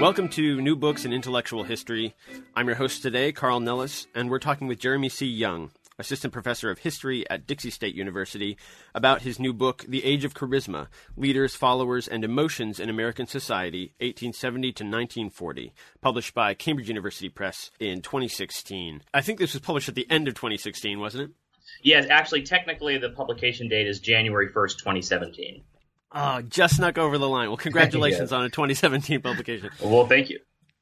Welcome to New Books in Intellectual History. I'm your host today, Carl Nellis, and we're talking with Jeremy C. Young, Assistant Professor of History at Dixie State University, about his new book, The Age of Charisma Leaders, Followers, and Emotions in American Society, 1870 to 1940, published by Cambridge University Press in 2016. I think this was published at the end of 2016, wasn't it? Yes, actually, technically, the publication date is January 1st, 2017. Oh, just snuck over the line. Well, congratulations on a 2017 publication. Well, thank you.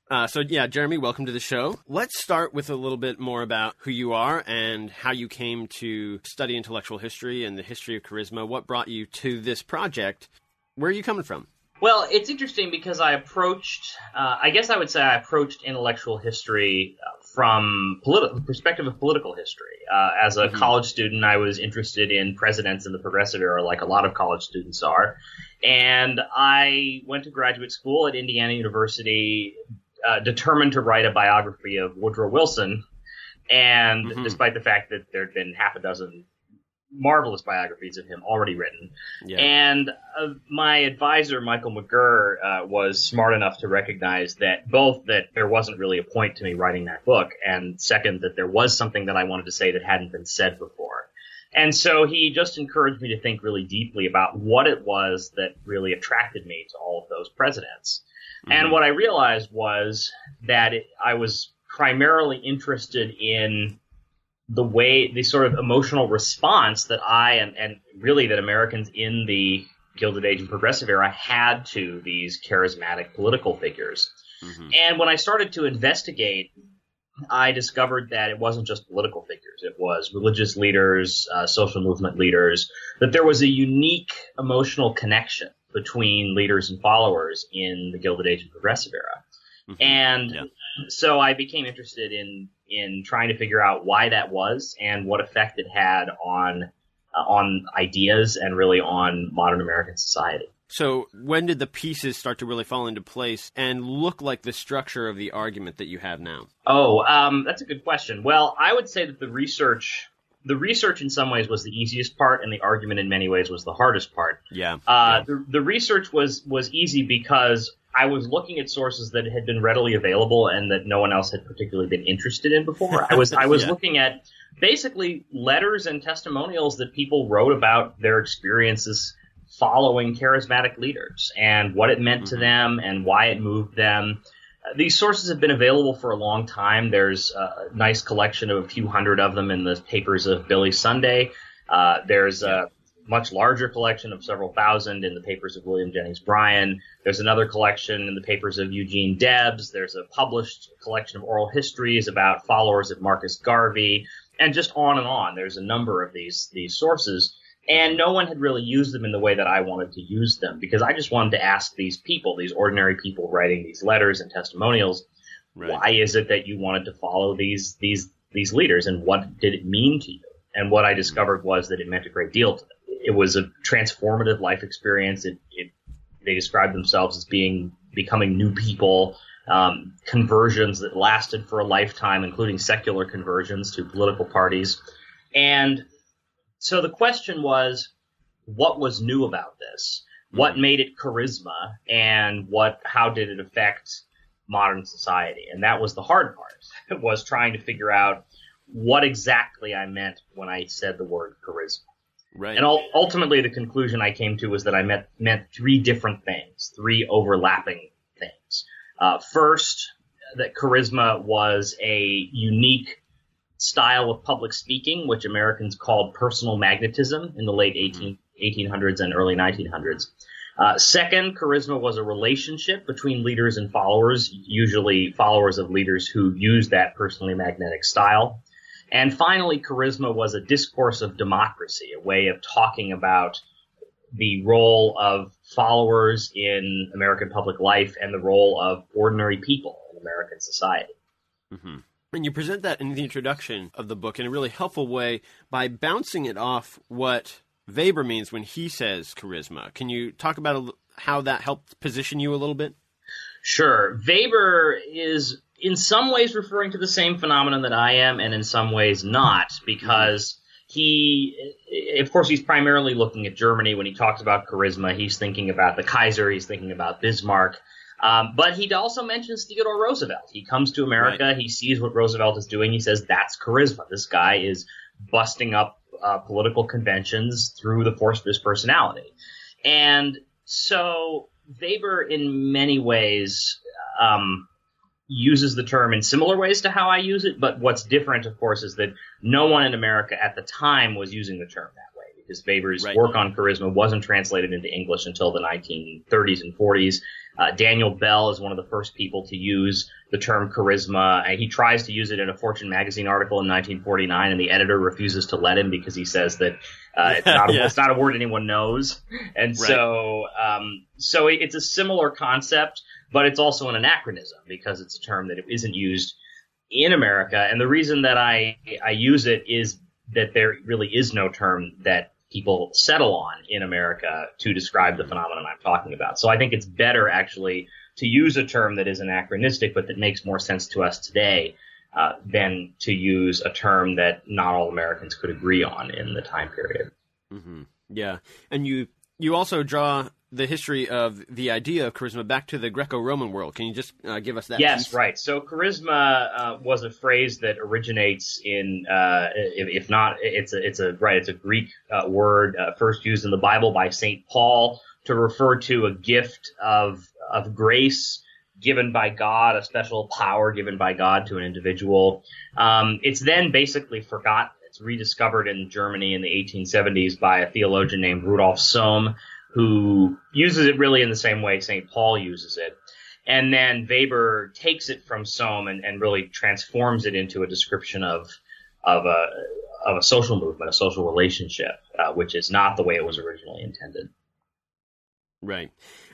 Uh, so, yeah, Jeremy, welcome to the show. Let's start with a little bit more about who you are and how you came to study intellectual history and the history of charisma. What brought you to this project? Where are you coming from? Well, it's interesting because I approached, uh, I guess I would say I approached intellectual history uh, from politi- perspective of political history. Uh, as a mm-hmm. college student, I was interested in presidents in the progressive era, like a lot of college students are. And I went to graduate school at Indiana University, uh, determined to write a biography of Woodrow Wilson. And mm-hmm. despite the fact that there had been half a dozen marvelous biographies of him already written. Yeah. And uh, my advisor, Michael McGerr, uh, was smart enough to recognize that both that there wasn't really a point to me writing that book, and second, that there was something that I wanted to say that hadn't been said before. And so he just encouraged me to think really deeply about what it was that really attracted me to all of those presidents. Mm-hmm. And what I realized was that it, I was primarily interested in the way the sort of emotional response that I and, and really that Americans in the Gilded Age and Progressive era had to these charismatic political figures. Mm-hmm. And when I started to investigate, I discovered that it wasn't just political figures; it was religious leaders, uh, social movement leaders. That there was a unique emotional connection between leaders and followers in the Gilded Age and Progressive era. Mm-hmm. And yeah. so I became interested in in trying to figure out why that was and what effect it had on uh, on ideas and really on modern American society. So, when did the pieces start to really fall into place and look like the structure of the argument that you have now? Oh, um, that's a good question. Well, I would say that the research, the research in some ways was the easiest part, and the argument in many ways was the hardest part. Yeah. Uh, yeah. The, the research was was easy because I was looking at sources that had been readily available and that no one else had particularly been interested in before. I was I was yeah. looking at basically letters and testimonials that people wrote about their experiences following charismatic leaders and what it meant mm-hmm. to them and why it moved them. These sources have been available for a long time. There's a nice collection of a few hundred of them in the papers of Billy Sunday. Uh, there's a much larger collection of several thousand in the papers of William Jennings Bryan. There's another collection in the papers of Eugene Debs. There's a published collection of oral histories about followers of Marcus Garvey, and just on and on. There's a number of these these sources, and no one had really used them in the way that I wanted to use them because I just wanted to ask these people, these ordinary people writing these letters and testimonials, right. why is it that you wanted to follow these these these leaders, and what did it mean to you? And what I discovered was that it meant a great deal to them it was a transformative life experience. It, it they described themselves as being becoming new people, um, conversions that lasted for a lifetime, including secular conversions to political parties. And so the question was, what was new about this? What mm-hmm. made it charisma, and what? How did it affect modern society? And that was the hard part. It was trying to figure out what exactly I meant when I said the word charisma. Right. And ultimately, the conclusion I came to was that I meant, meant three different things, three overlapping things. Uh, first, that charisma was a unique style of public speaking, which Americans called personal magnetism in the late 18, 1800s and early 1900s. Uh, second, charisma was a relationship between leaders and followers, usually followers of leaders who used that personally magnetic style. And finally, charisma was a discourse of democracy, a way of talking about the role of followers in American public life and the role of ordinary people in American society. Mm-hmm. And you present that in the introduction of the book in a really helpful way by bouncing it off what Weber means when he says charisma. Can you talk about how that helped position you a little bit? Sure. Weber is in some ways referring to the same phenomenon that I am, and in some ways not, because he, of course, he's primarily looking at Germany when he talks about charisma. He's thinking about the Kaiser, he's thinking about Bismarck. Um, but he also mentions Theodore Roosevelt. He comes to America, right. he sees what Roosevelt is doing, he says, that's charisma. This guy is busting up uh, political conventions through the force of his personality. And so Weber, in many ways, um, uses the term in similar ways to how I use it, but what's different, of course, is that no one in America at the time was using the term that way because Weber's right. work on charisma wasn't translated into English until the 1930s and 40s. Uh, Daniel Bell is one of the first people to use the term charisma. And he tries to use it in a Fortune magazine article in 1949, and the editor refuses to let him because he says that uh, it's, not a, yeah. it's not a word anyone knows. And right. so, um, so it's a similar concept, but it's also an anachronism because it's a term that isn't used in America. And the reason that I I use it is that there really is no term that people settle on in America to describe the phenomenon I'm talking about. So I think it's better actually to use a term that is anachronistic but that makes more sense to us today uh, than to use a term that not all Americans could agree on in the time period. Mm-hmm. Yeah, and you you also draw the history of the idea of charisma back to the Greco-Roman world. Can you just uh, give us that? Yes, piece? right. So charisma uh, was a phrase that originates in, uh, if, not, it's a, it's a right, it's a Greek uh, word uh, first used in the Bible by Saint Paul to refer to a gift of of grace given by God, a special power given by God to an individual. Um, it's then basically forgotten. It's rediscovered in Germany in the 1870s by a theologian named Rudolf Sohm who uses it really in the same way St. Paul uses it. And then Weber takes it from Sohm and, and really transforms it into a description of of a of a social movement, a social relationship, uh, which is not the way it was originally intended. Right,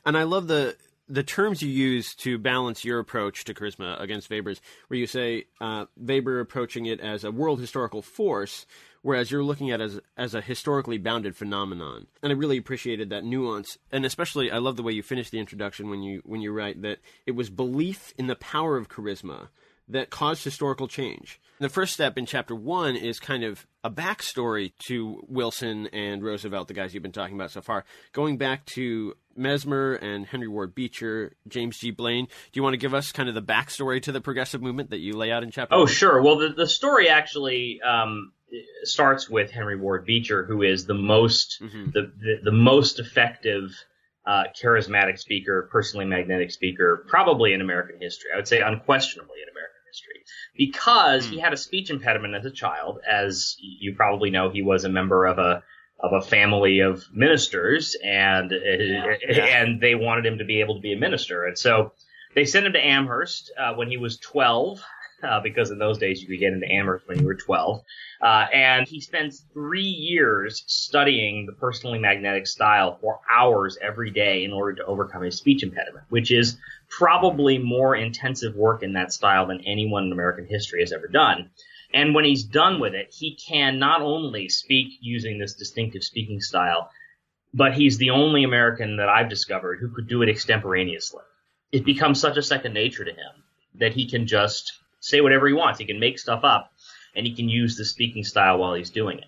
and I love the the terms you use to balance your approach to charisma against Weber's, where you say uh, Weber approaching it as a world historical force, whereas you're looking at it as as a historically bounded phenomenon. And I really appreciated that nuance, and especially I love the way you finish the introduction when you when you write that it was belief in the power of charisma that caused historical change. The first step in chapter one is kind of a backstory to Wilson and Roosevelt, the guys you've been talking about so far, going back to Mesmer and Henry Ward Beecher, James G. Blaine. Do you want to give us kind of the backstory to the progressive movement that you lay out in chapter? Oh, one? sure. Well, the, the story actually um, starts with Henry Ward Beecher, who is the most mm-hmm. the, the, the most effective uh, charismatic speaker, personally magnetic speaker, probably in American history. I would say unquestionably in American history, because mm. he had a speech impediment as a child. As you probably know, he was a member of a of a family of ministers, and yeah. and they wanted him to be able to be a minister, and so they sent him to Amherst uh, when he was 12 uh, because in those days you could get into Amherst when you were 12. Uh, and he spends three years studying the personally magnetic style for hours every day in order to overcome his speech impediment, which is probably more intensive work in that style than anyone in American history has ever done. And when he's done with it, he can not only speak using this distinctive speaking style, but he's the only American that I've discovered who could do it extemporaneously. It becomes such a second nature to him that he can just say whatever he wants. He can make stuff up and he can use the speaking style while he's doing it.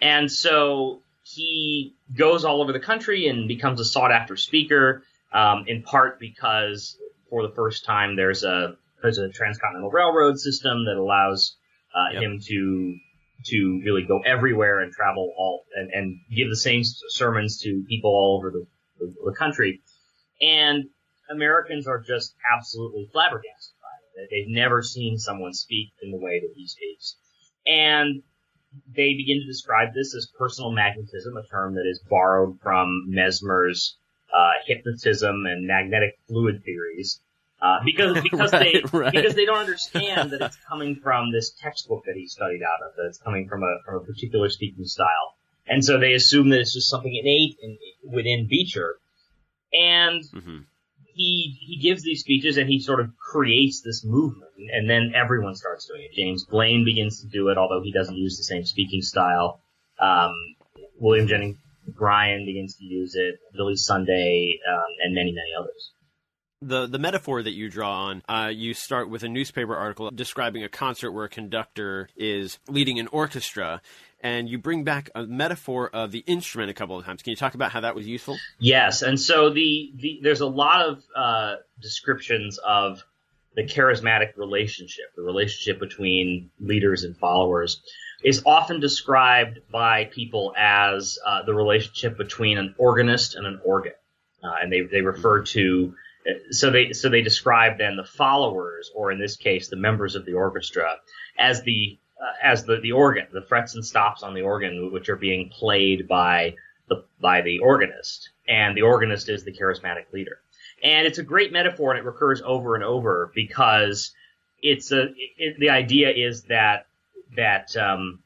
And so he goes all over the country and becomes a sought after speaker, um, in part because for the first time there's a there's a transcontinental railroad system that allows uh, yep. him to to really go everywhere and travel all and, and give the same sermons to people all over the, the, the country. And Americans are just absolutely flabbergasted They've never seen someone speak in the way that he speaks. And they begin to describe this as personal magnetism, a term that is borrowed from Mesmer's uh, hypnotism and magnetic fluid theories. Uh, because because right, they right. because they don't understand that it's coming from this textbook that he studied out of, that it's coming from a from a particular speaking style. and so they assume that it's just something innate in, within Beecher, and mm-hmm. He he gives these speeches and he sort of creates this movement, and then everyone starts doing it. James Blaine begins to do it, although he doesn't use the same speaking style. Um, William Jennings Bryan begins to use it, Billy Sunday, um, and many many others the the metaphor that you draw on, uh, you start with a newspaper article describing a concert where a conductor is leading an orchestra, and you bring back a metaphor of the instrument a couple of times. Can you talk about how that was useful? Yes, and so the, the there's a lot of uh, descriptions of the charismatic relationship, the relationship between leaders and followers, is often described by people as uh, the relationship between an organist and an organ, uh, and they they refer to so they so they describe then the followers, or in this case, the members of the orchestra, as the uh, as the, the organ, the frets and stops on the organ, which are being played by the by the organist, and the organist is the charismatic leader. And it's a great metaphor, and it recurs over and over because it's a it, the idea is that that um,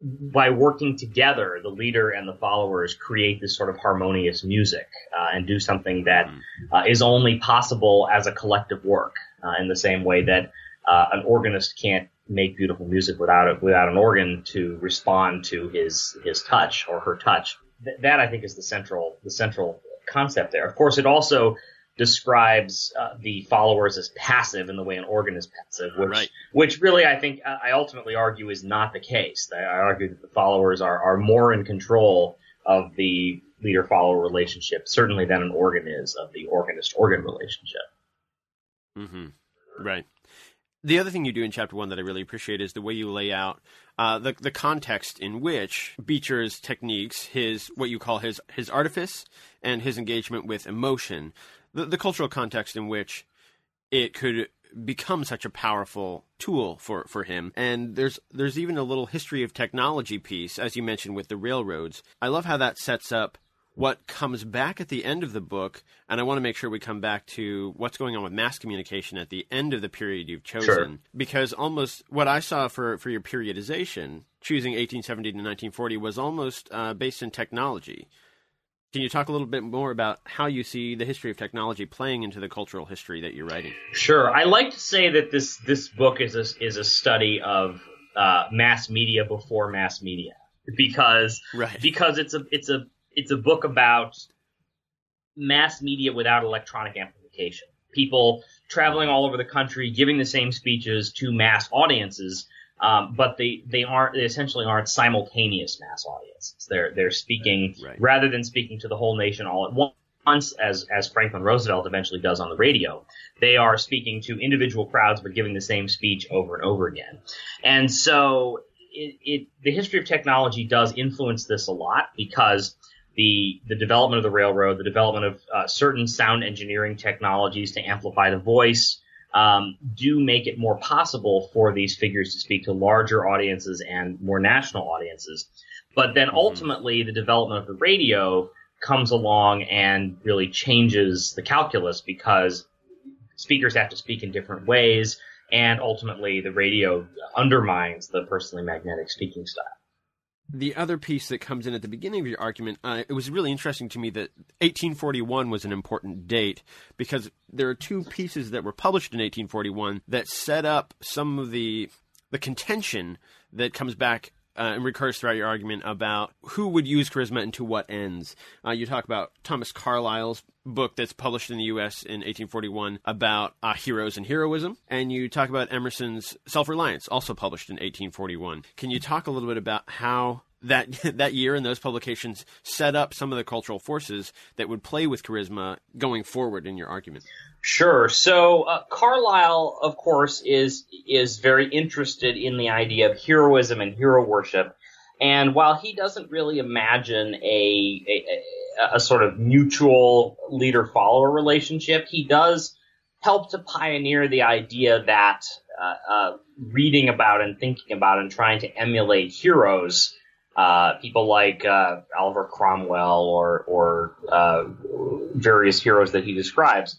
by working together, the leader and the followers create this sort of harmonious music uh, and do something that mm-hmm. uh, is only possible as a collective work. Uh, in the same way that uh, an organist can't make beautiful music without it, without an organ to respond to his his touch or her touch. Th- that I think is the central the central concept there. Of course, it also describes uh, the followers as passive in the way an organ is passive, which right. which really I think I ultimately argue is not the case. I argue that the followers are are more in control of the leader follower relationship, certainly than an organ is of the organist organ relationship. Mm-hmm. Right. The other thing you do in chapter one that I really appreciate is the way you lay out uh, the the context in which Beecher's techniques, his what you call his his artifice, and his engagement with emotion, the, the cultural context in which it could become such a powerful tool for, for him. And there's there's even a little history of technology piece, as you mentioned with the railroads. I love how that sets up what comes back at the end of the book, and I want to make sure we come back to what's going on with mass communication at the end of the period you've chosen. Sure. Because almost what I saw for, for your periodization, choosing 1870 to 1940, was almost uh, based in technology. Can you talk a little bit more about how you see the history of technology playing into the cultural history that you're writing? Sure. I like to say that this this book is a, is a study of uh, mass media before mass media because right. because it's a it's a it's a book about mass media without electronic amplification. People traveling all over the country giving the same speeches to mass audiences um, but they, they aren't they essentially aren't simultaneous mass audiences. They're they're speaking right. rather than speaking to the whole nation all at once, as as Franklin Roosevelt eventually does on the radio. They are speaking to individual crowds, but giving the same speech over and over again. And so, it, it the history of technology does influence this a lot because the the development of the railroad, the development of uh, certain sound engineering technologies to amplify the voice, um, do make it more possible for these figures to speak to larger audiences and more national audiences. But then mm-hmm. ultimately, the development of the radio comes along and really changes the calculus because speakers have to speak in different ways, and ultimately, the radio undermines the personally magnetic speaking style the other piece that comes in at the beginning of your argument, uh, it was really interesting to me that 1841 was an important date because there are two pieces that were published in 1841 that set up some of the the contention that comes back uh, and recurs throughout your argument about who would use charisma and to what ends. Uh, you talk about Thomas Carlyle's book that's published in the U.S. in 1841 about uh, heroes and heroism, and you talk about Emerson's Self Reliance, also published in 1841. Can you talk a little bit about how that that year and those publications set up some of the cultural forces that would play with charisma going forward in your argument? Sure. So uh, Carlyle, of course, is is very interested in the idea of heroism and hero worship, and while he doesn't really imagine a, a a sort of mutual leader follower relationship, he does help to pioneer the idea that uh, uh, reading about and thinking about and trying to emulate heroes, uh, people like uh, Oliver Cromwell or or uh, various heroes that he describes,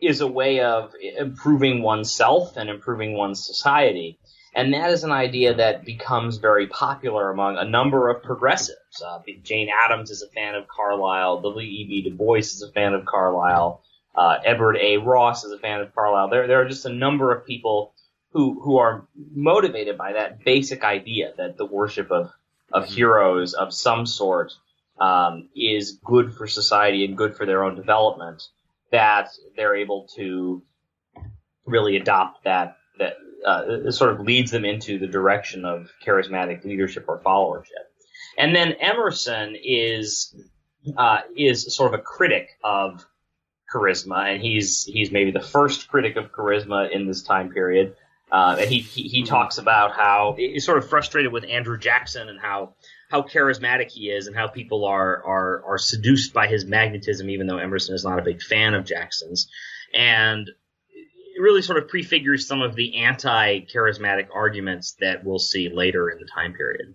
is a way of improving oneself and improving one's society. And that is an idea that becomes very popular among a number of progressives. Uh, Jane Addams is a fan of Carlyle. W. E. B. Du Bois is a fan of Carlyle. Uh, Edward A. Ross is a fan of Carlyle. There, there are just a number of people who who are motivated by that basic idea that the worship of of mm-hmm. heroes of some sort um, is good for society and good for their own development. That they're able to really adopt that that uh, sort of leads them into the direction of charismatic leadership or followership. And then Emerson is uh, is sort of a critic of charisma, and he's he's maybe the first critic of charisma in this time period. Uh, and he, he, he talks about how he's sort of frustrated with Andrew Jackson and how how charismatic he is and how people are are are seduced by his magnetism, even though Emerson is not a big fan of Jackson's. And it really sort of prefigures some of the anti-charismatic arguments that we'll see later in the time period.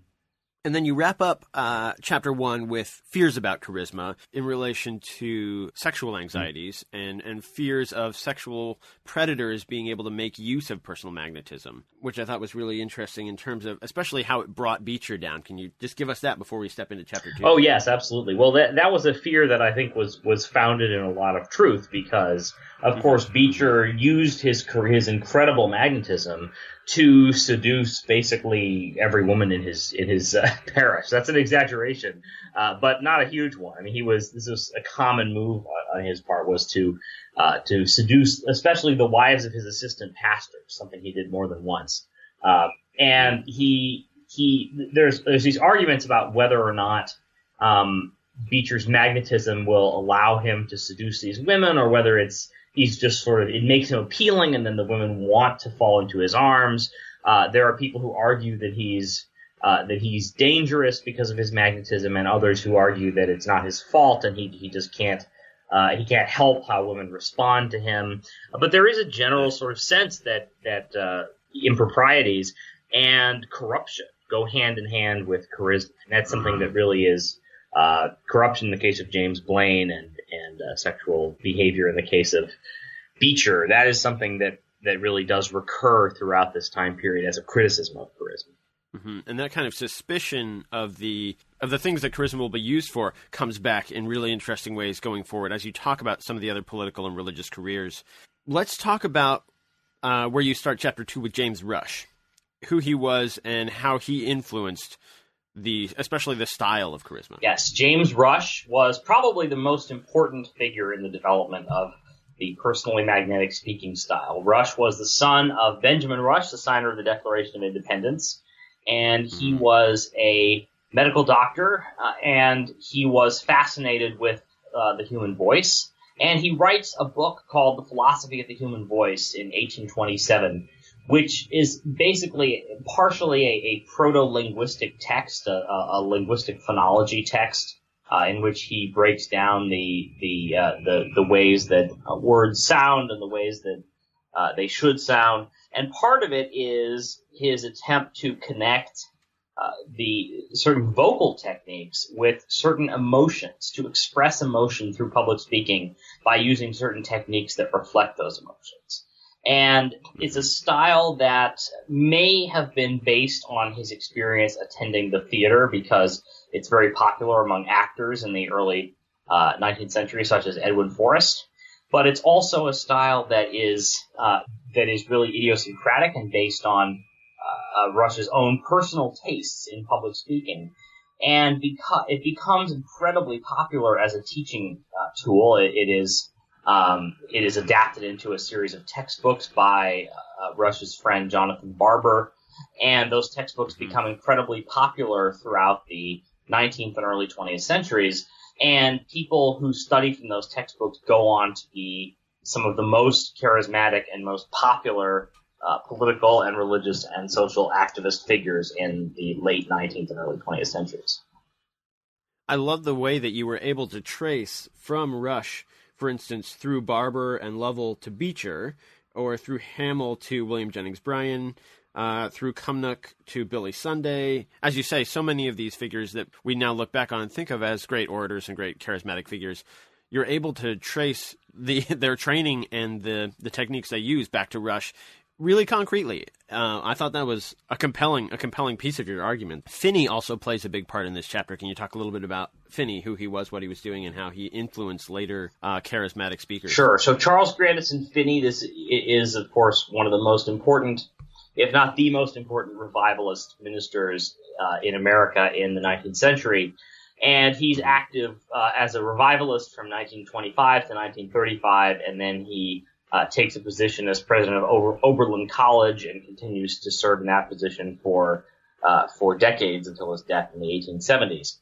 And then you wrap up uh, chapter one with fears about charisma in relation to sexual anxieties and, and fears of sexual predators being able to make use of personal magnetism, which I thought was really interesting in terms of especially how it brought Beecher down. Can you just give us that before we step into chapter two? Oh yes, absolutely. Well, that that was a fear that I think was was founded in a lot of truth because, of mm-hmm. course, Beecher used his his incredible magnetism to seduce basically every woman in his in his uh, parish. That's an exaggeration, uh, but not a huge one. I mean, he was this was a common move on his part was to uh, to seduce, especially the wives of his assistant pastors, something he did more than once. Uh, and he he there's there's these arguments about whether or not um, Beecher's magnetism will allow him to seduce these women, or whether it's he's just sort of it makes him appealing, and then the women want to fall into his arms. Uh, there are people who argue that he's uh, that he's dangerous because of his magnetism, and others who argue that it's not his fault and he he just can't uh, he can't help how women respond to him. But there is a general sort of sense that that uh, improprieties and corruption go hand in hand with charisma, and that's something that really is uh, corruption in the case of James Blaine and and uh, sexual behavior in the case of Beecher. That is something that that really does recur throughout this time period as a criticism of charisma. Mm-hmm. And that kind of suspicion of the of the things that charisma will be used for comes back in really interesting ways going forward as you talk about some of the other political and religious careers. Let's talk about uh, where you start chapter two with James Rush, who he was and how he influenced the especially the style of charisma. Yes, James Rush was probably the most important figure in the development of the personally magnetic speaking style. Rush was the son of Benjamin Rush, the signer of the Declaration of Independence, and he mm-hmm. was a medical doctor, uh, and he was fascinated with uh, the human voice. And he writes a book called The Philosophy of the Human Voice in 1827 which is basically partially a, a proto-linguistic text, a, a, linguistic phonology text, uh, in which he breaks down the the uh, the, the ways that uh, words sound and the ways that uh, they should sound. And part of it is his attempt to connect uh, the certain vocal techniques with certain emotions, to express emotion through public speaking by using certain techniques that reflect those emotions. And it's a style that may have been based on his experience attending the theater because it's very popular among actors in the early uh, 19th century, such as Edwin Forrest. But it's also a style that is uh, that is really idiosyncratic and based on uh, Rush's own personal tastes in public speaking. And because it becomes incredibly popular as a teaching uh, tool, it, it is um, it is adapted into a series of textbooks by uh, Rush's friend Jonathan Barber, and those textbooks mm-hmm. become incredibly popular throughout the 19th and early 20th centuries. And people who study from those textbooks go on to be some of the most charismatic and most popular uh, political and religious and social activist figures in the late 19th and early 20th centuries. I love the way that you were able to trace from Rush for instance, through Barber and Lovell to Beecher, or through Hamill to William Jennings Bryan, uh, through Cumnock to Billy Sunday. As you say, so many of these figures that we now look back on and think of as great orators and great charismatic figures, you're able to trace the their training and the, the techniques they use back to Rush really concretely. Uh, I thought that was a compelling, a compelling piece of your argument. Finney also plays a big part in this chapter. Can you talk a little bit about Finney, who he was, what he was doing, and how he influenced later uh, charismatic speakers? Sure. So Charles Grandison Finney, this is of course one of the most important, if not the most important, revivalist ministers uh, in America in the 19th century. And he's active uh, as a revivalist from 1925 to 1935, and then he uh, takes a position as president of Ober- Oberlin College and continues to serve in that position for uh, for decades until his death in the 1870s.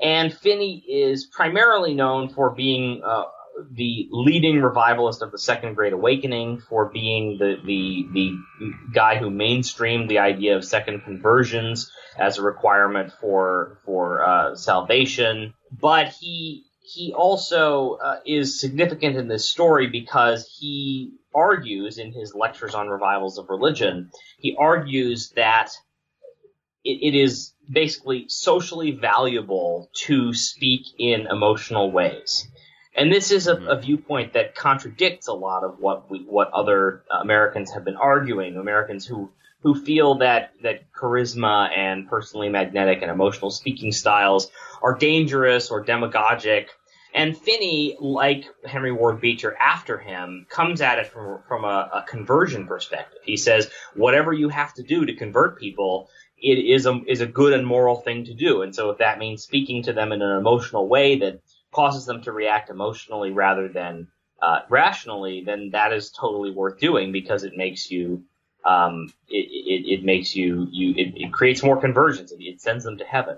And Finney is primarily known for being uh, the leading revivalist of the Second Great Awakening, for being the, the the guy who mainstreamed the idea of second conversions as a requirement for for uh, salvation. But he he also uh, is significant in this story because he argues in his lectures on revivals of religion, he argues that it, it is basically socially valuable to speak in emotional ways. And this is a, a, viewpoint that contradicts a lot of what we, what other Americans have been arguing. Americans who who feel that that charisma and personally magnetic and emotional speaking styles are dangerous or demagogic and Finney, like Henry Ward Beecher after him, comes at it from, from a, a, conversion perspective. He says, whatever you have to do to convert people, it is a, is a good and moral thing to do. And so if that means speaking to them in an emotional way that causes them to react emotionally rather than uh, rationally, then that is totally worth doing because it makes you, um, it, it, it, makes you, you, it, it creates more conversions. It, it sends them to heaven.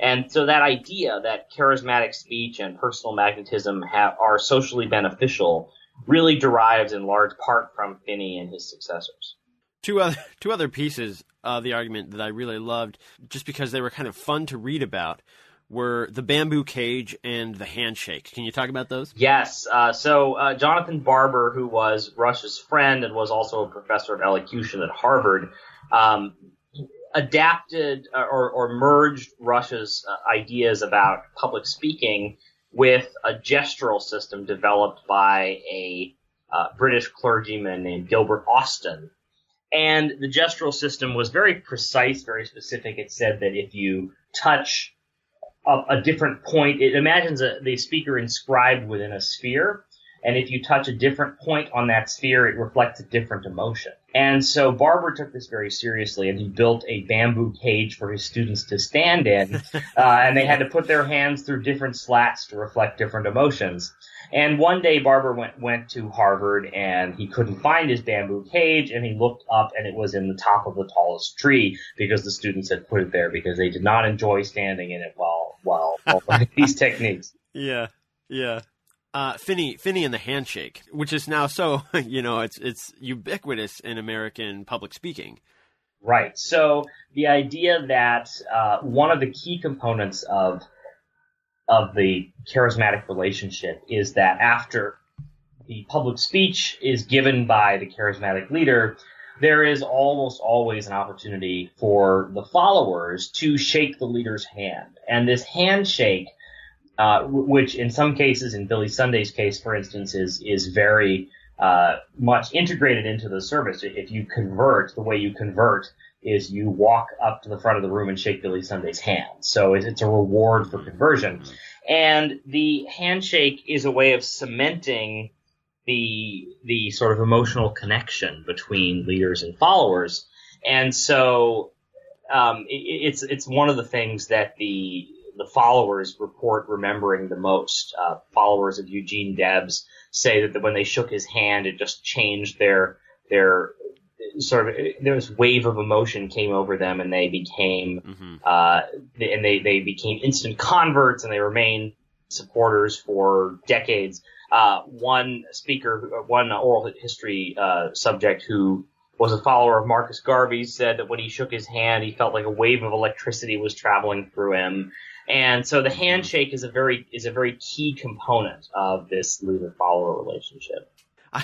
And so that idea that charismatic speech and personal magnetism have, are socially beneficial really derives in large part from Finney and his successors. Two other two other pieces of the argument that I really loved, just because they were kind of fun to read about, were the bamboo cage and the handshake. Can you talk about those? Yes. Uh, so uh, Jonathan Barber, who was Rush's friend and was also a professor of elocution at Harvard, um, adapted uh, or, or merged Rush's uh, ideas about public speaking with a gestural system developed by a uh, British clergyman named Gilbert Austin. And the gestural system was very precise, very specific. It said that if you touch a, a different point, it imagines a, the speaker inscribed within a sphere. And if you touch a different point on that sphere, it reflects a different emotion. And so Barber took this very seriously and he built a bamboo cage for his students to stand in. uh, and they had to put their hands through different slats to reflect different emotions. And one day Barber went, went to Harvard and he couldn't find his bamboo cage and he looked up and it was in the top of the tallest tree because the students had put it there because they did not enjoy standing in it while, while, while these techniques. Yeah. Yeah uh, Finney, Finney and the handshake, which is now so you know it's it's ubiquitous in American public speaking. Right. So the idea that uh, one of the key components of of the charismatic relationship is that after the public speech is given by the charismatic leader, there is almost always an opportunity for the followers to shake the leader's hand. And this handshake uh, which in some cases, in Billy Sunday's case, for instance, is is very uh, much integrated into the service. If you convert, the way you convert is you walk up to the front of the room and shake Billy Sunday's hand. So it's a reward for conversion. And the handshake is a way of cementing the the sort of emotional connection between leaders and followers. And so um, it, it's it's one of the things that the the followers report remembering the most. Uh, followers of Eugene Debs say that when they shook his hand, it just changed their their sort of there was wave of emotion came over them, and they became mm-hmm. uh, and they they became instant converts, and they remained supporters for decades. Uh, one speaker, one oral history uh, subject who was a follower of Marcus Garvey said that when he shook his hand, he felt like a wave of electricity was traveling through him. And so the handshake is a very is a very key component of this leader follower relationship.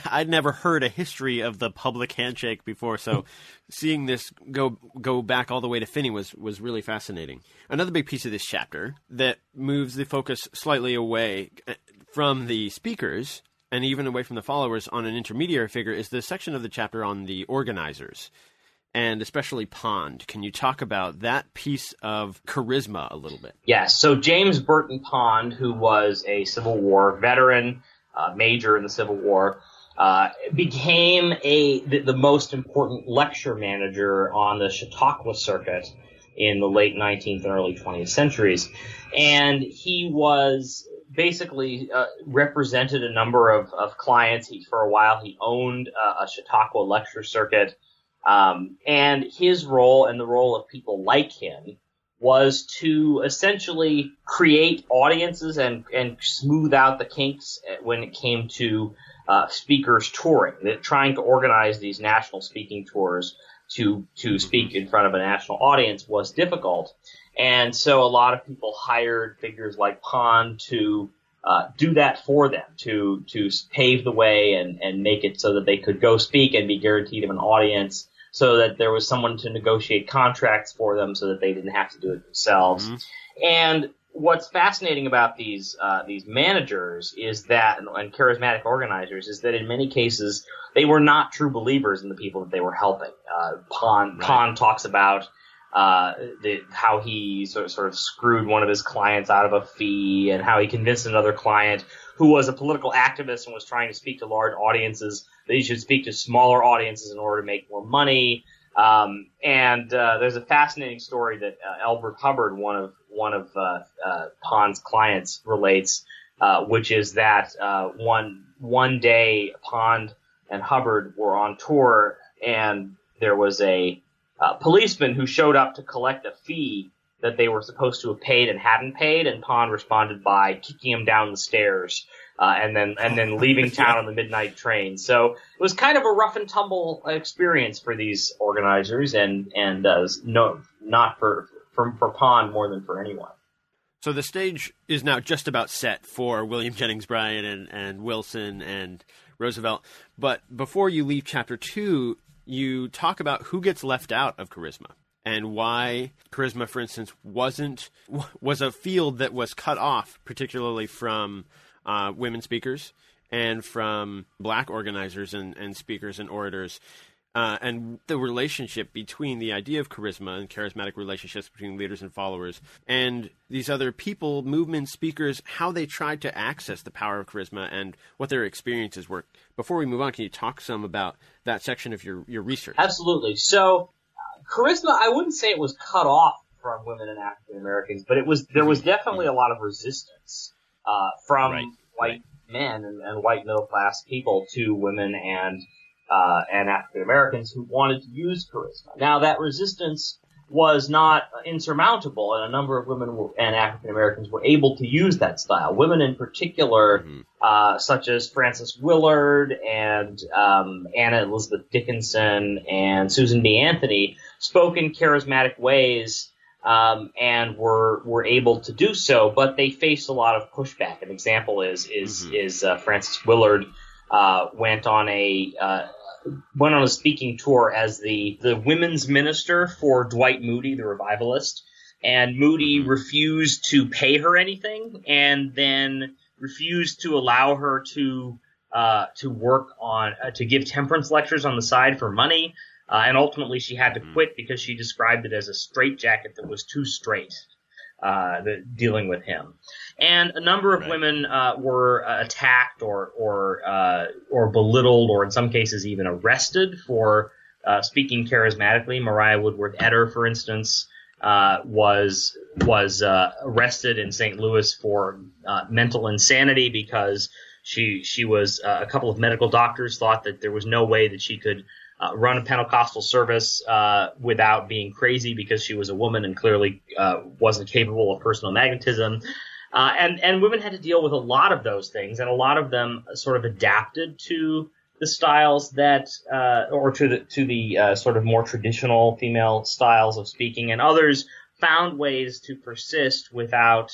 I'd never heard a history of the public handshake before, so seeing this go go back all the way to Finney was was really fascinating. Another big piece of this chapter that moves the focus slightly away uh, from the speakers and even away from the followers on an intermediary figure is the section of the chapter on the organizers and especially Pond. Can you talk about that piece of charisma a little bit? Yes. So James Burton Pond, who was a Civil War veteran, uh, major in the Civil War, uh, became a the, the, most important lecture manager on the Chautauqua circuit in the late 19th and early 20th centuries, and he was basically uh, represented a number of, of clients. He, for a while, he owned a Chautauqua lecture circuit, um, and his role and the role of people like him was to essentially create audiences and, and smooth out the kinks when it came to uh, speakers touring, that trying to organize these national speaking tours to to speak in front of a national audience was difficult, and so a lot of people hired figures like Pond to uh, do that for them, to to pave the way and and make it so that they could go speak and be guaranteed of an audience, so that there was someone to negotiate contracts for them, so that they didn't have to do it themselves, mm-hmm. and what's fascinating about these uh, these managers is that and, and, charismatic organizers is that in many cases they were not true believers in the people that they were helping. Uh, Pond right. Pond talks about uh, the, how he sort of, sort of screwed one of his clients out of a fee, and how he convinced another client who was a political activist and was trying to speak to large audiences that he should speak to smaller audiences in order to make more money. Um, and uh, there's a fascinating story that uh, Elbert Hubbard, one of one of uh, uh, Pond's clients, relates, uh, which is that uh, one one day Pond and Hubbard were on tour, and there was a policeman who showed up to collect a fee that they were supposed to have paid and hadn't paid, and Pond responded by kicking him down the stairs uh, and then and then leaving town on the midnight train. So it was kind of a rough and tumble experience for these organizers, and and uh, no, not for, for for Pond more than for anyone. So the stage is now just about set for William Jennings Bryan and, and Wilson and Roosevelt. But before you leave chapter two, you talk about who gets left out of charisma and why charisma, for instance, wasn't was a field that was cut off, particularly from uh, women speakers and from black organizers and, and speakers and orators. Uh, and the relationship between the idea of charisma and charismatic relationships between leaders and followers and these other people, movement speakers, how they tried to access the power of charisma and what their experiences were. Before we move on, can you talk some about that section of your, your research? Absolutely. So, charisma, I wouldn't say it was cut off from women and African Americans, but it was there was definitely a lot of resistance uh, from right. white right. men and, and, white middle class people to women and uh, and African Americans who wanted to use charisma. Now that resistance was not insurmountable, and a number of women were, and African Americans were able to use that style. Women in particular, mm-hmm. uh, such as Frances Willard and um, Anna Elizabeth Dickinson and Susan B. Anthony, spoke in charismatic ways um, and were were able to do so, but they faced a lot of pushback. An example is is mm-hmm. is uh, Frances Willard uh, went on a uh, went on a speaking tour as the the women's minister for Dwight Moody, the revivalist, and Moody mm-hmm. refused to pay her anything, and then refused to allow her to uh, to work on uh, to give temperance lectures on the side for money. Uh, and ultimately, she had to hmm. quit because she described it as a straitjacket that was too straight, uh, the, dealing with him. And a number of right. women uh, were uh, attacked or or uh, or belittled, or in some cases even arrested for uh, speaking charismatically. Mariah Woodworth Etter, for instance, was was arrested in St. Louis for mental insanity because she she was a couple of medical doctors thought that there was no way that she could uh, run a Pentecostal service uh, without being crazy because she was a woman and clearly uh, wasn't capable of personal magnetism. Uh, and and women had to deal with a lot of those things, and a lot of them sort of adapted to the styles that, uh, or to the to the uh, sort of more traditional female styles of speaking, and others found ways to persist without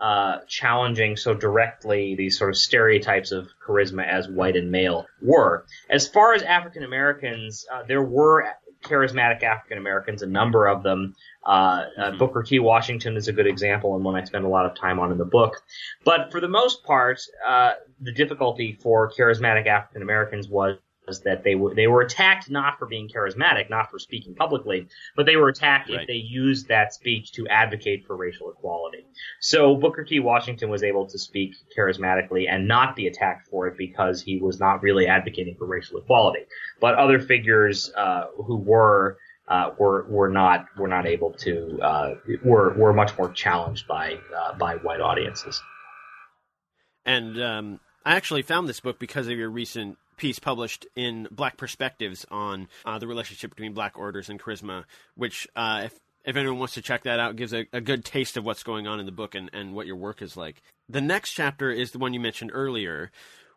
uh, challenging so directly these sort of stereotypes of charisma as white and male were. As far as African Americans, uh, there were charismatic African Americans, a number of them. Uh, uh, mm-hmm. Booker T. Washington is a good example, and one I spend a lot of time on in the book. But for the most part, uh, the difficulty for charismatic African Americans was was that they were they were attacked not for being charismatic, not for speaking publicly, but they were attacked right. if they used that speech to advocate for racial equality. So Booker T. Washington was able to speak charismatically and not be attacked for it because he was not really advocating for racial equality. But other figures uh, who were uh, were were not were not able to uh, were were much more challenged by uh, by white audiences. And um, I actually found this book because of your recent piece published in Black Perspectives on uh, the relationship between black Orders and charisma, which, uh, if, if anyone wants to check that out, gives a, a, good taste of what's going on in the book and, and what your work is like. The next chapter is the one you mentioned earlier,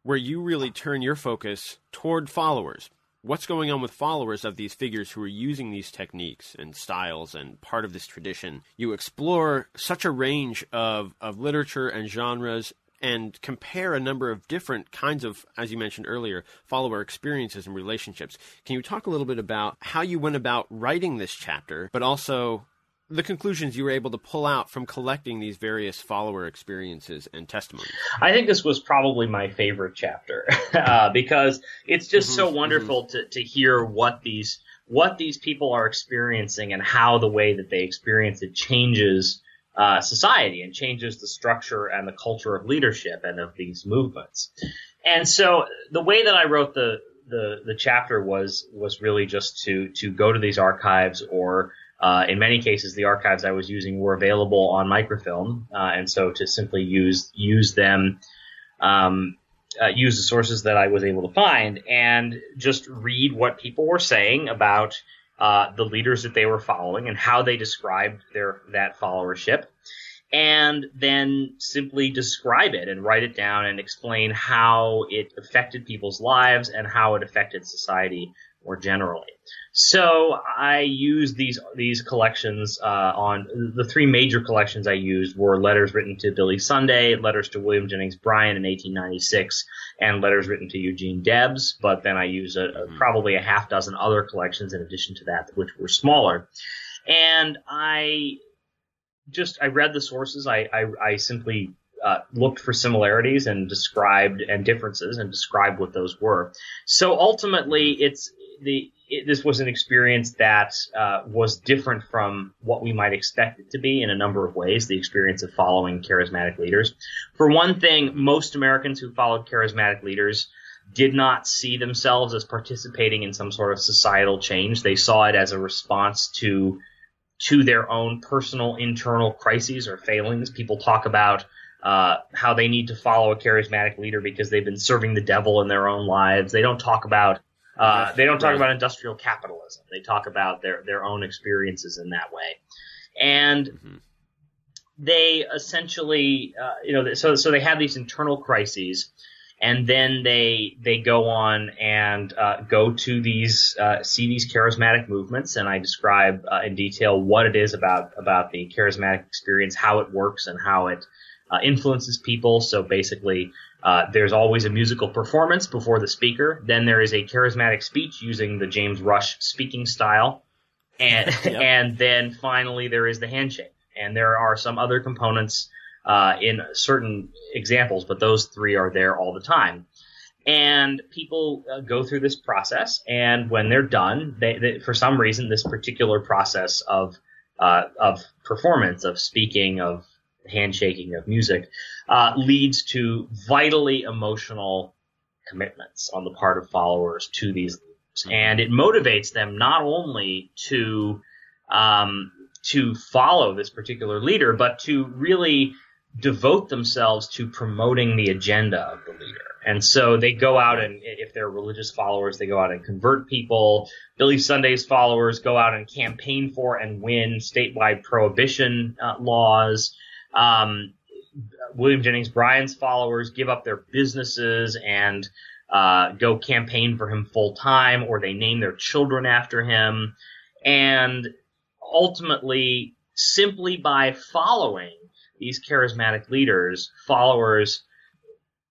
where you really turn your focus toward followers. What's going on with followers of these figures who are using these techniques and styles and part of this tradition? You explore such a range of, of literature and genres and compare a number of different kinds of, as you mentioned earlier, follower experiences and relationships. Can you talk a little bit about how you went about writing this chapter, but also the conclusions you were able to pull out from collecting these various follower experiences and testimonies? I think this was probably my favorite chapter uh, because it's just mm-hmm, so wonderful mm-hmm. to, to hear what these what these people are experiencing and how the way that they experience it changes uh, society and changes the structure and the culture of leadership and of these movements. And so the way that I wrote the the, the chapter was was really just to to go to these archives or uh, in many cases the archives I was using were available on microfilm uh, and so to simply use use them um, uh, use the sources that I was able to find and just read what people were saying about uh, the leaders that they were following and how they described their that followership, and then simply describe it and write it down and explain how it affected people's lives and how it affected society more generally. So I used these these collections uh, on the three major collections I used were letters written to Billy Sunday, letters to William Jennings Bryan in 1896, and letters written to Eugene Debs. But then I used a, a, mm-hmm. probably a half dozen other collections in addition to that, which were smaller. And I just I read the sources. I I, I simply uh, looked for similarities and described and differences and described what those were. So ultimately, it's the it, this was an experience that uh, was different from what we might expect it to be in a number of ways. The experience of following charismatic leaders. For one thing, most Americans who followed charismatic leaders did not see themselves as participating in some sort of societal change. They saw it as a response to to their own personal internal crises or failings. People talk about uh, how they need to follow a charismatic leader because they've been serving the devil in their own lives. They don't talk about uh, they don't talk right. about industrial capitalism. They talk about their their own experiences in that way, and mm-hmm. they essentially, uh, you know, so so they have these internal crises, and then they they go on and uh, go to these uh, see these charismatic movements, and I describe uh, in detail what it is about about the charismatic experience, how it works, and how it uh, influences people. So basically uh, there's always a musical performance before the speaker. Then there is a charismatic speech using the James Rush speaking style. And, yep. and then finally there is the handshake. And there are some other components uh, in certain examples, but those three are there all the time. And people uh, go through this process, and when they're done, they, they, for some reason, this particular process of uh, of performance, of speaking, of handshaking of music, uh, leads to vitally emotional commitments on the part of followers to these leaders. And it motivates them not only to, um, to follow this particular leader, but to really devote themselves to promoting the agenda of the leader. And so they go out and, if they're religious followers, they go out and convert people. Billy Sunday's followers go out and campaign for and win statewide prohibition uh, laws. Um, William Jennings Bryan's followers give up their businesses and uh, go campaign for him full time, or they name their children after him. And ultimately, simply by following these charismatic leaders, followers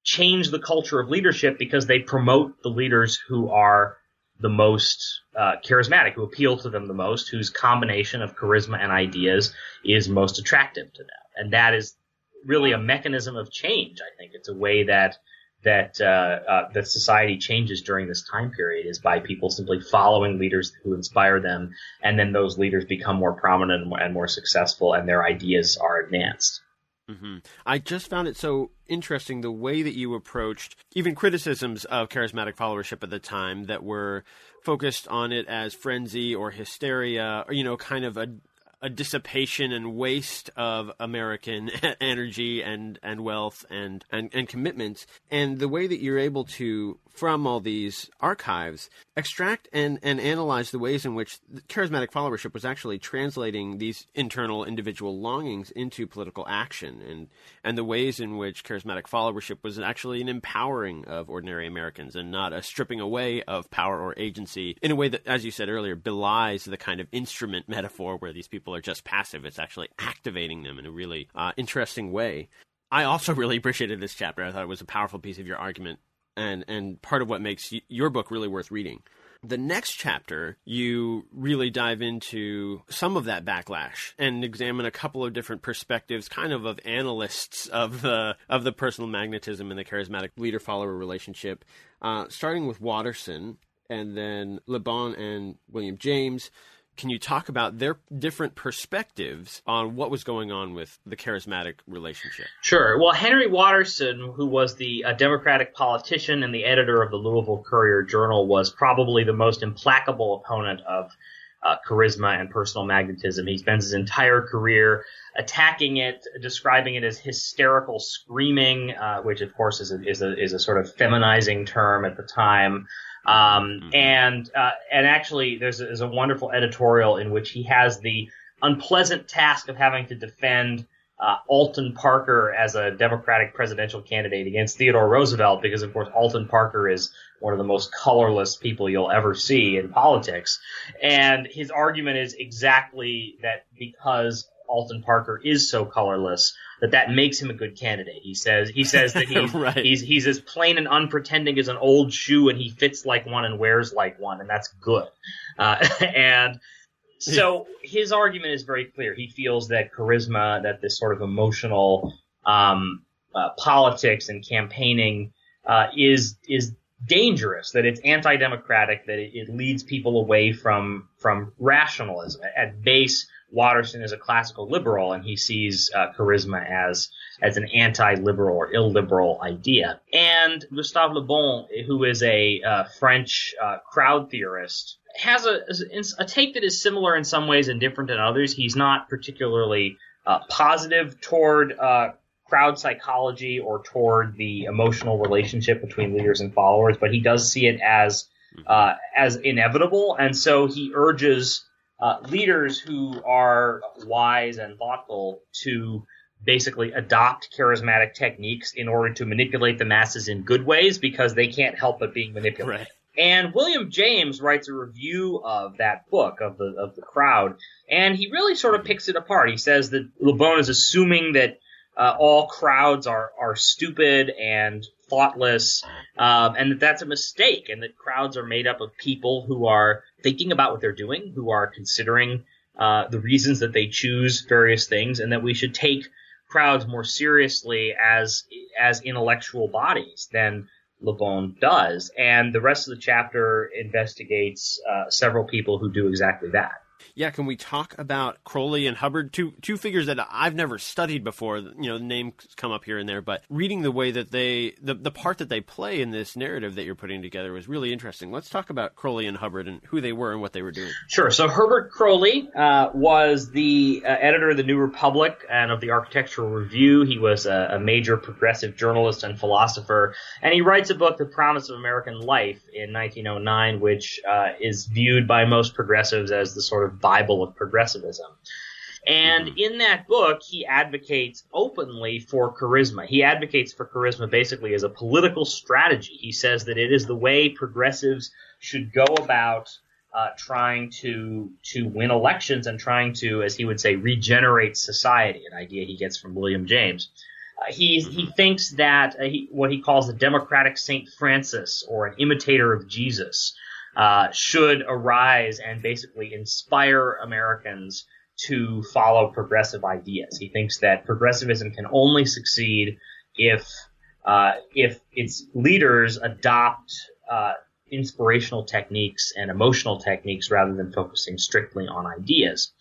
change the culture of leadership because they promote the leaders who are the most uh, charismatic, who appeal to them the most, whose combination of charisma and ideas is most attractive to them. And that is really a mechanism of change. I think it's a way that that uh, uh, that society changes during this time period is by people simply following leaders who inspire them, and then those leaders become more prominent and more, successful, and their ideas are advanced. Mm-hmm. I just found it so interesting the way that you approached even criticisms of charismatic followership at the time that were focused on it as frenzy or hysteria, or you know, kind of a a dissipation and waste of American energy and, and wealth and, and, and commitments. And the way that you're able to, from all these archives, extract and, and analyze the ways in which charismatic followership was actually translating these internal individual longings into political action and, and the ways in which charismatic followership was actually an empowering of ordinary Americans and not a stripping away of power or agency in a way that, as you said earlier, belies the kind of instrument metaphor where these people are just passive. It's actually activating them in a really uh, interesting way. I also really appreciated this chapter. I thought it was a powerful piece of your argument and and part of what makes your book really worth reading. The next chapter, you really dive into some of that backlash and examine a couple of different perspectives, kind of of analysts of the of the personal magnetism and the charismatic leader follower relationship. Uh, starting with Watterson, and then Le Bon and William James, can you talk about their different perspectives on what was going on with the charismatic relationship? Sure. Well, Henry Watterson, who was the uh, Democratic politician and the editor of the Louisville Courier Journal, was probably the most implacable opponent of uh, charisma and personal magnetism. He spends his entire career attacking it, describing it as hysterical screaming, uh, which of course is a, is a, is a sort of feminizing term at the time. Um, mm-hmm. and uh, and actually, there's a, there's a wonderful editorial in which he has the unpleasant task of having to defend uh, Alton Parker as a Democratic presidential candidate against Theodore Roosevelt, because of course Alton Parker is one of the most colorless people you'll ever see in politics. And his argument is exactly that because Alton Parker is so colorless that that makes him a good candidate. He says he says that he's right. he's he's as plain and unpretending as an old shoe, and he fits like one and wears like one, and that's good. Uh, and so his argument is very clear. He feels that charisma, that this sort of emotional um, uh, politics and campaigning uh, is is dangerous. That it's anti-democratic. That it, it leads people away from from rationalism. At base Watterson is a classical liberal, and he sees uh, charisma as as an anti-liberal or illiberal idea. And Gustave Le Bon, who is a uh, French uh, crowd theorist, has a, a take that is similar in some ways and different in others. He's not particularly uh, positive toward uh, crowd psychology or toward the emotional relationship between leaders and followers, but he does see it as uh, as inevitable, and so he urges uh, leaders who are wise and thoughtful to basically adopt charismatic techniques in order to manipulate the masses in good ways because they can't help but being manipulated. Right. And William James writes a review of that book of the of the crowd, and he really sort of picks it apart. He says that Le Bon is assuming that uh, all crowds are are stupid and thoughtless, um, and that that's a mistake, and that crowds are made up of people who are thinking about what they're doing, who are considering uh, the reasons that they choose various things, and that we should take crowds more seriously as as intellectual bodies than Le Bon does. And the rest of the chapter investigates uh, several people who do exactly that yeah, can we talk about Croly and Hubbard, two two figures that I've never studied before? You know, names come up here and there, but reading the way that they the the part that they play in this narrative that you're putting together was really interesting. Let's talk about Croly and Hubbard and who they were and what they were doing. Sure. So Herbert Croly uh, was the uh, editor of the New Republic and of the Architectural Review. He was a, a major progressive journalist and philosopher, and he writes a book, The Promise of American Life, in 1909, which uh, is viewed by most progressives as the sort of Bible of progressivism. And mm-hmm. in that book, he advocates openly for charisma. He advocates for charisma basically as a political strategy. He says that it is the way progressives should go about uh, trying to to win elections and trying to, as he would say, regenerate society. An idea he gets from William James. Uh, he he mm-hmm. thinks that uh, he, what he calls the democratic Saint Francis or an imitator of Jesus uh, should arise and basically inspire Americans to follow progressive ideas. He thinks that progressivism can only succeed if uh, if its leaders adopt uh, inspirational techniques and emotional techniques rather than focusing strictly on ideas.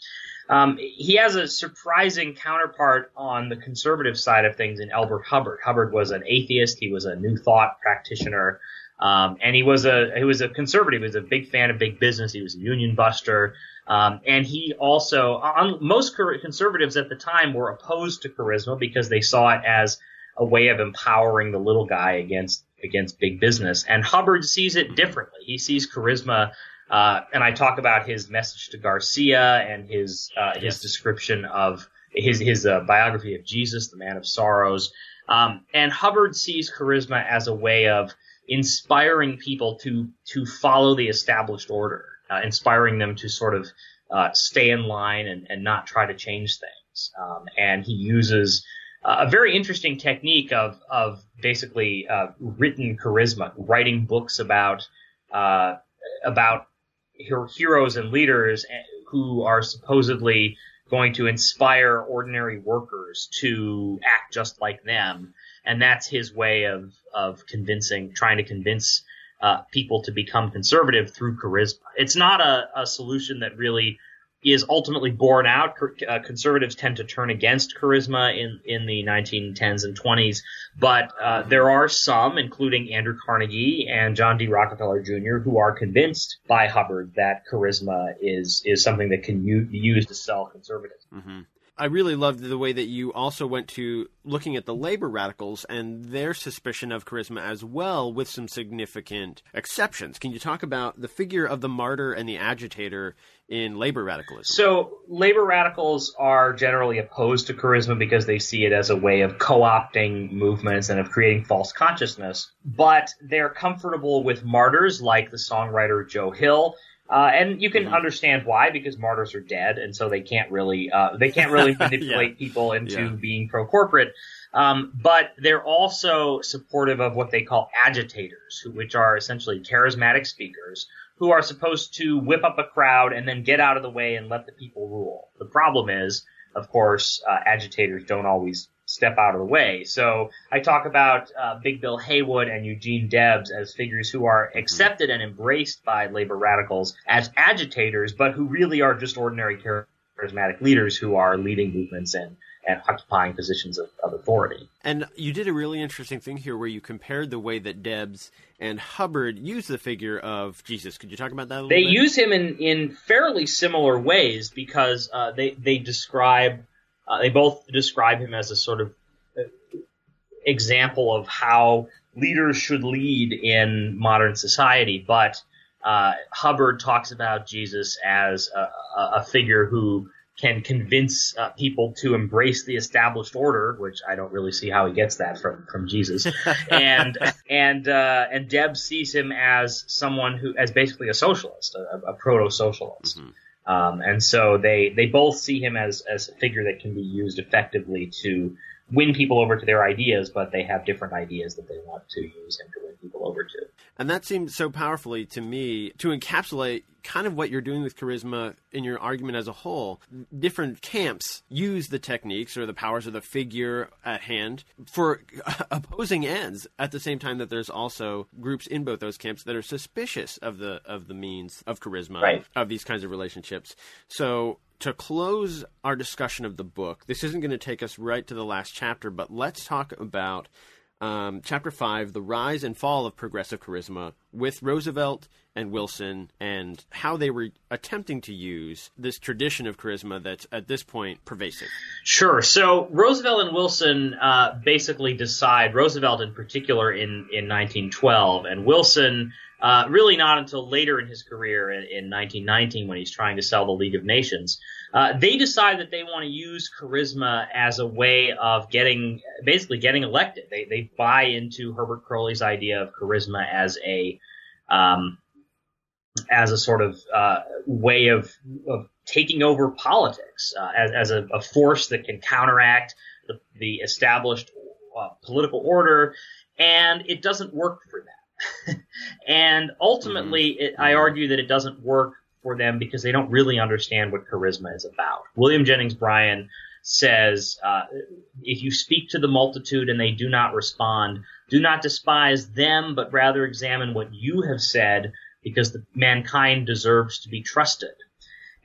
Um, he has a surprising counterpart on the conservative side of things in Elbert Hubbard. Hubbard was an atheist. He was a New Thought practitioner. Um, and he was a he was a conservative. He was a big fan of big business. He was a union buster. Um, and he also, on, most conservatives at the time were opposed to charisma because they saw it as a way of empowering the little guy against against big business. And Hubbard sees it differently. He sees charisma, uh, and I talk about his message to Garcia and his uh, his yes. description of his his uh, biography of Jesus, the man of sorrows. Um, and Hubbard sees charisma as a way of inspiring people to to follow the established order, uh, inspiring them to sort of uh, stay in line and, and not try to change things. Um, and he uses uh, a very interesting technique of of basically uh, written charisma, writing books about uh, about heroes and leaders eh, who are supposedly going to inspire ordinary workers to act just like them and that's his way of of convincing, trying to convince uh, people to become conservative through charisma. It's not a, a solution that really is ultimately borne out. Uh, conservatives tend to turn against charisma in, in the 1910s and 20s, but uh, there are some, including Andrew Carnegie and John D. Rockefeller Jr., who are convinced by Hubbard that charisma is is something that can u- be used to sell conservatism. Mm-hmm. I really loved the way that you also went to looking at the labor radicals and their suspicion of charisma as well, with some significant exceptions. Can you talk about the figure of the martyr and the agitator in labor radicalism? So, labor radicals are generally opposed to charisma because they see it as a way of co opting movements and of creating false consciousness. But they're comfortable with martyrs like the songwriter Joe Hill uh, and you can mm-hmm. understand why because martyrs are dead, and so they can't really uh, they can't really manipulate yeah. people into yeah. being pro corporate. Um, but they're also supportive of what they call agitators, who, which are essentially charismatic speakers who are supposed to whip up a crowd and then get out of the way and let the people rule. The problem is, of course, uh, agitators don't always step out of the way. So I talk about uh, Big Bill Haywood and Eugene Debs as figures who are accepted and embraced by labor radicals as agitators, but who really are just ordinary charismatic leaders who are leading movements and and occupying positions of, of, authority. And you did a really interesting thing here where you compared the way that Debs and Hubbard use the figure of Jesus. Could you talk about that a They bit? They use him in, in fairly similar ways because uh, they, they describe uh, they both describe him as a sort of uh, example of how leaders should lead in modern society. But uh, Hubbard talks about Jesus as a, a figure who can convince uh, people to embrace the established order, which I don't really see how he gets that from from Jesus. and and uh, and Debs sees him as someone who as basically a socialist, a, a proto socialist. Mm-hmm. Um, and so they, they both see him as, as a figure that can be used effectively to win people over to their ideas, but they have different ideas that they want to use him to win people over to. And that seemed so powerfully to me to encapsulate kind of what you're doing with charisma in your argument as a whole. Different camps use the techniques or the powers of the figure at hand for opposing ends at the same time that there's also groups in both those camps that are suspicious of the of the means of charisma right. of these kinds of relationships. So to close our discussion of the book, this isn't going to take us right to the last chapter, but let's talk about um, chapter five, the rise and fall of progressive charisma, with Roosevelt and Wilson, and how they were attempting to use this tradition of charisma that's at this point pervasive. Sure. So Roosevelt and Wilson uh, basically decide. Roosevelt, in particular, in in 1912, and Wilson. Uh, really not until later in his career in, in 1919 when he's trying to sell the League of Nations. Uh, they decide that they want to use charisma as a way of getting, basically getting elected. They, they buy into Herbert Croly's idea of charisma as a, um, as a sort of uh, way of, of taking over politics, uh, as, as a, a, force that can counteract the, the established uh, political order, and it doesn't work for them. And ultimately, mm-hmm. it, I argue that it doesn't work for them because they don't really understand what charisma is about. William Jennings Bryan says, uh, if you speak to the multitude and they do not respond, do not despise them, but rather examine what you have said because the, mankind deserves to be trusted.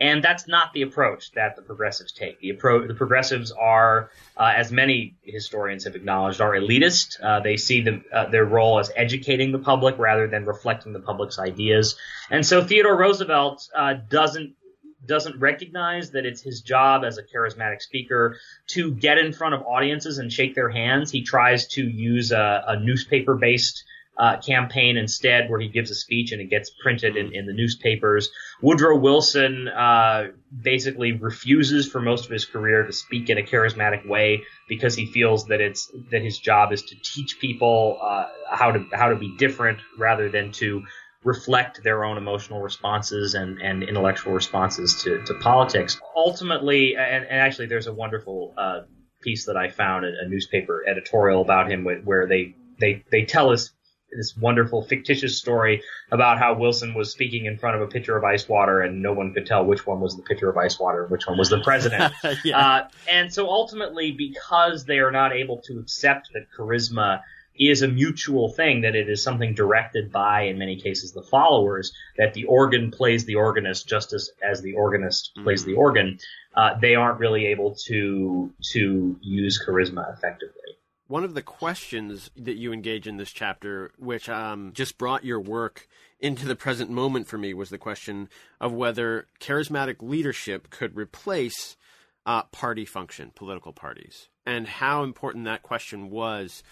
And that's not the approach that the progressives take. The approach, the progressives are, uh, as many historians have acknowledged, are elitist. Uh, they see the, uh, their role as educating the public rather than reflecting the public's ideas. And so Theodore Roosevelt uh, doesn't doesn't recognize that it's his job as a charismatic speaker to get in front of audiences and shake their hands. He tries to use a, a newspaper based uh, campaign instead, where he gives a speech and it gets printed in, in the newspapers. Woodrow Wilson uh, basically refuses for most of his career to speak in a charismatic way because he feels that it's that his job is to teach people uh, how to how to be different rather than to reflect their own emotional responses and, and intellectual responses to, to politics. Ultimately, and, and actually, there's a wonderful uh, piece that I found, a, a newspaper editorial about him, where they they they tell us this wonderful fictitious story about how Wilson was speaking in front of a pitcher of ice water and no one could tell which one was the pitcher of ice water and which one was the president. yeah. uh, and so ultimately, because they are not able to accept that charisma is a mutual thing, that it is something directed by, in many cases, the followers, that the organ plays the organist just as, as the organist mm-hmm. plays the organ, uh, they aren't really able to, to use charisma effectively one of the questions that you engage in this chapter, which um, just brought your work into the present moment for me, was the question of whether charismatic leadership could replace uh, party function, political parties, and how important that question was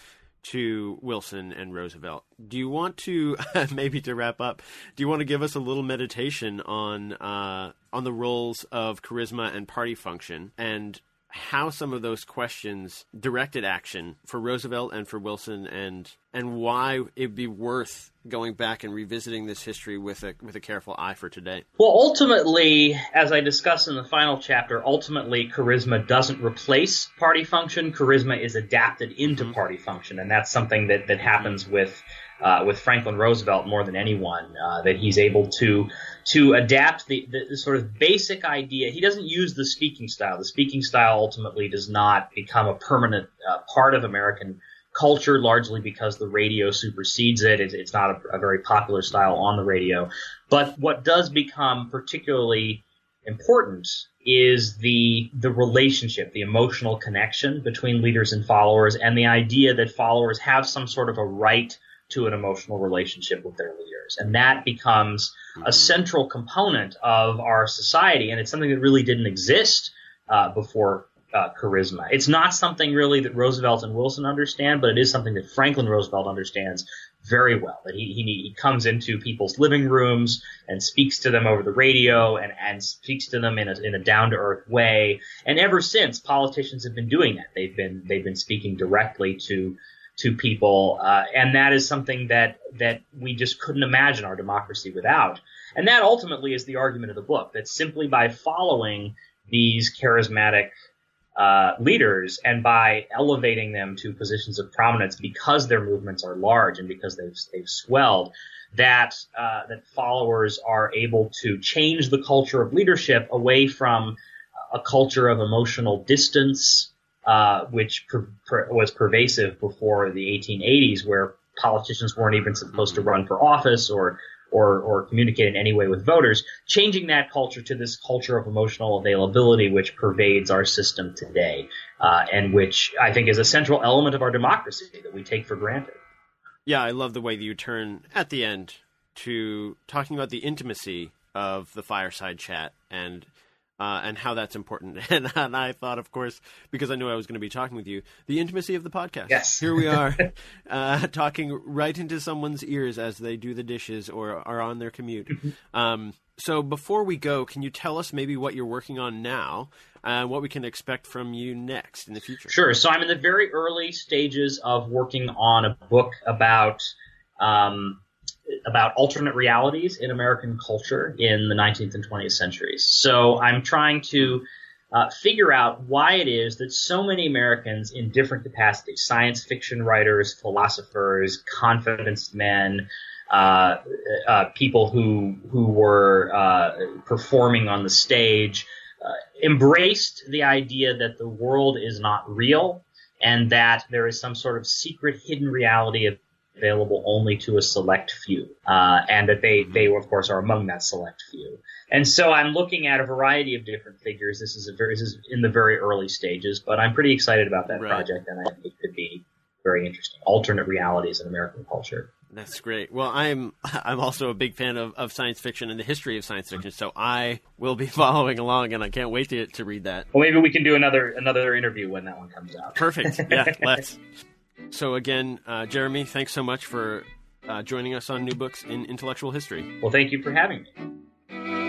to Wilson and Roosevelt. Do you want to maybe to wrap up? Do you want to give us a little meditation on uh, on the roles of charisma and party function and how some of those questions directed action for Roosevelt and for Wilson and and why it'd be worth going back and revisiting this history with a with a careful eye for today. Well, ultimately, as I discuss in the final chapter, ultimately charisma doesn't replace party function. Charisma is adapted into mm-hmm. party function, and that's something that that happens with uh, with Franklin Roosevelt more than anyone. Uh, that he's able to to adapt the, the, sort of basic idea. He doesn't use the speaking style. The speaking style ultimately does not become a permanent uh, part of American culture, largely because the radio supersedes it. It's, it's not a, a, very popular style on the radio. But what does become particularly important is the the relationship, the emotional connection between leaders and followers, and the idea that followers have some sort of a right to an emotional relationship with their leaders. And that becomes a mm-hmm. central component of our society. And it's something that really didn't exist uh, before uh, charisma. It's not something really that Roosevelt and Wilson understand, but it is something that Franklin Roosevelt understands very well. That he, he, he comes into people's living rooms and speaks to them over the radio and, and speaks to them in a, in a down to earth way. And ever since, politicians have been doing that. They've been they've been speaking directly to to people, uh, and that is something that that we just couldn't imagine our democracy without. And that ultimately is the argument of the book that simply by following these charismatic uh, leaders and by elevating them to positions of prominence because their movements are large and because they've they've swelled, that uh, that followers are able to change the culture of leadership away from a culture of emotional distance uh, which per, per, was pervasive before the 1880s, where politicians weren't even supposed to run for office or or, or communicate in any way with voters, changing that culture to this culture of emotional availability which pervades our system today, uh, and which I think is a central element of our democracy that we take for granted. Yeah, I love the way that you turn at the end to talking about the intimacy of the fireside chat and uh, and how that's important. And, and, I thought, of course, because I knew I was going to be talking with you, the intimacy of the podcast. Yes. Here we are, uh, talking right into someone's ears as they do the dishes or are on their commute. Mm-hmm. Um, so before we go, can you tell us maybe what you're working on now and what we can expect from you next in the future? Sure. So I'm in the very early stages of working on a book about. Um, about alternate realities in American culture in the 19th and 20th centuries. So I'm trying to uh, figure out why it is that so many Americans in different capacities, science fiction writers, philosophers, confidence men, uh, uh, people who who were uh, performing on the stage, uh, embraced the idea that the world is not real and that there is some sort of secret hidden reality available only to a select few, uh, and that they they of course are among that select few. And so I'm looking at a variety of different figures. This is a very this is in the very early stages, but I'm pretty excited about that Right. project, and I think it could be very interesting. Alternate realities in American culture. That's great. Well, I'm I'm also a big fan of, of science fiction and the history of science fiction, so I will be following along, and I can't wait to to read that. Well, maybe we can do another another interview when that one comes out. Perfect. Yeah, let's. So again, uh, Jeremy, thanks so much for uh, joining us on New Books in Intellectual History. Well, thank you for having me.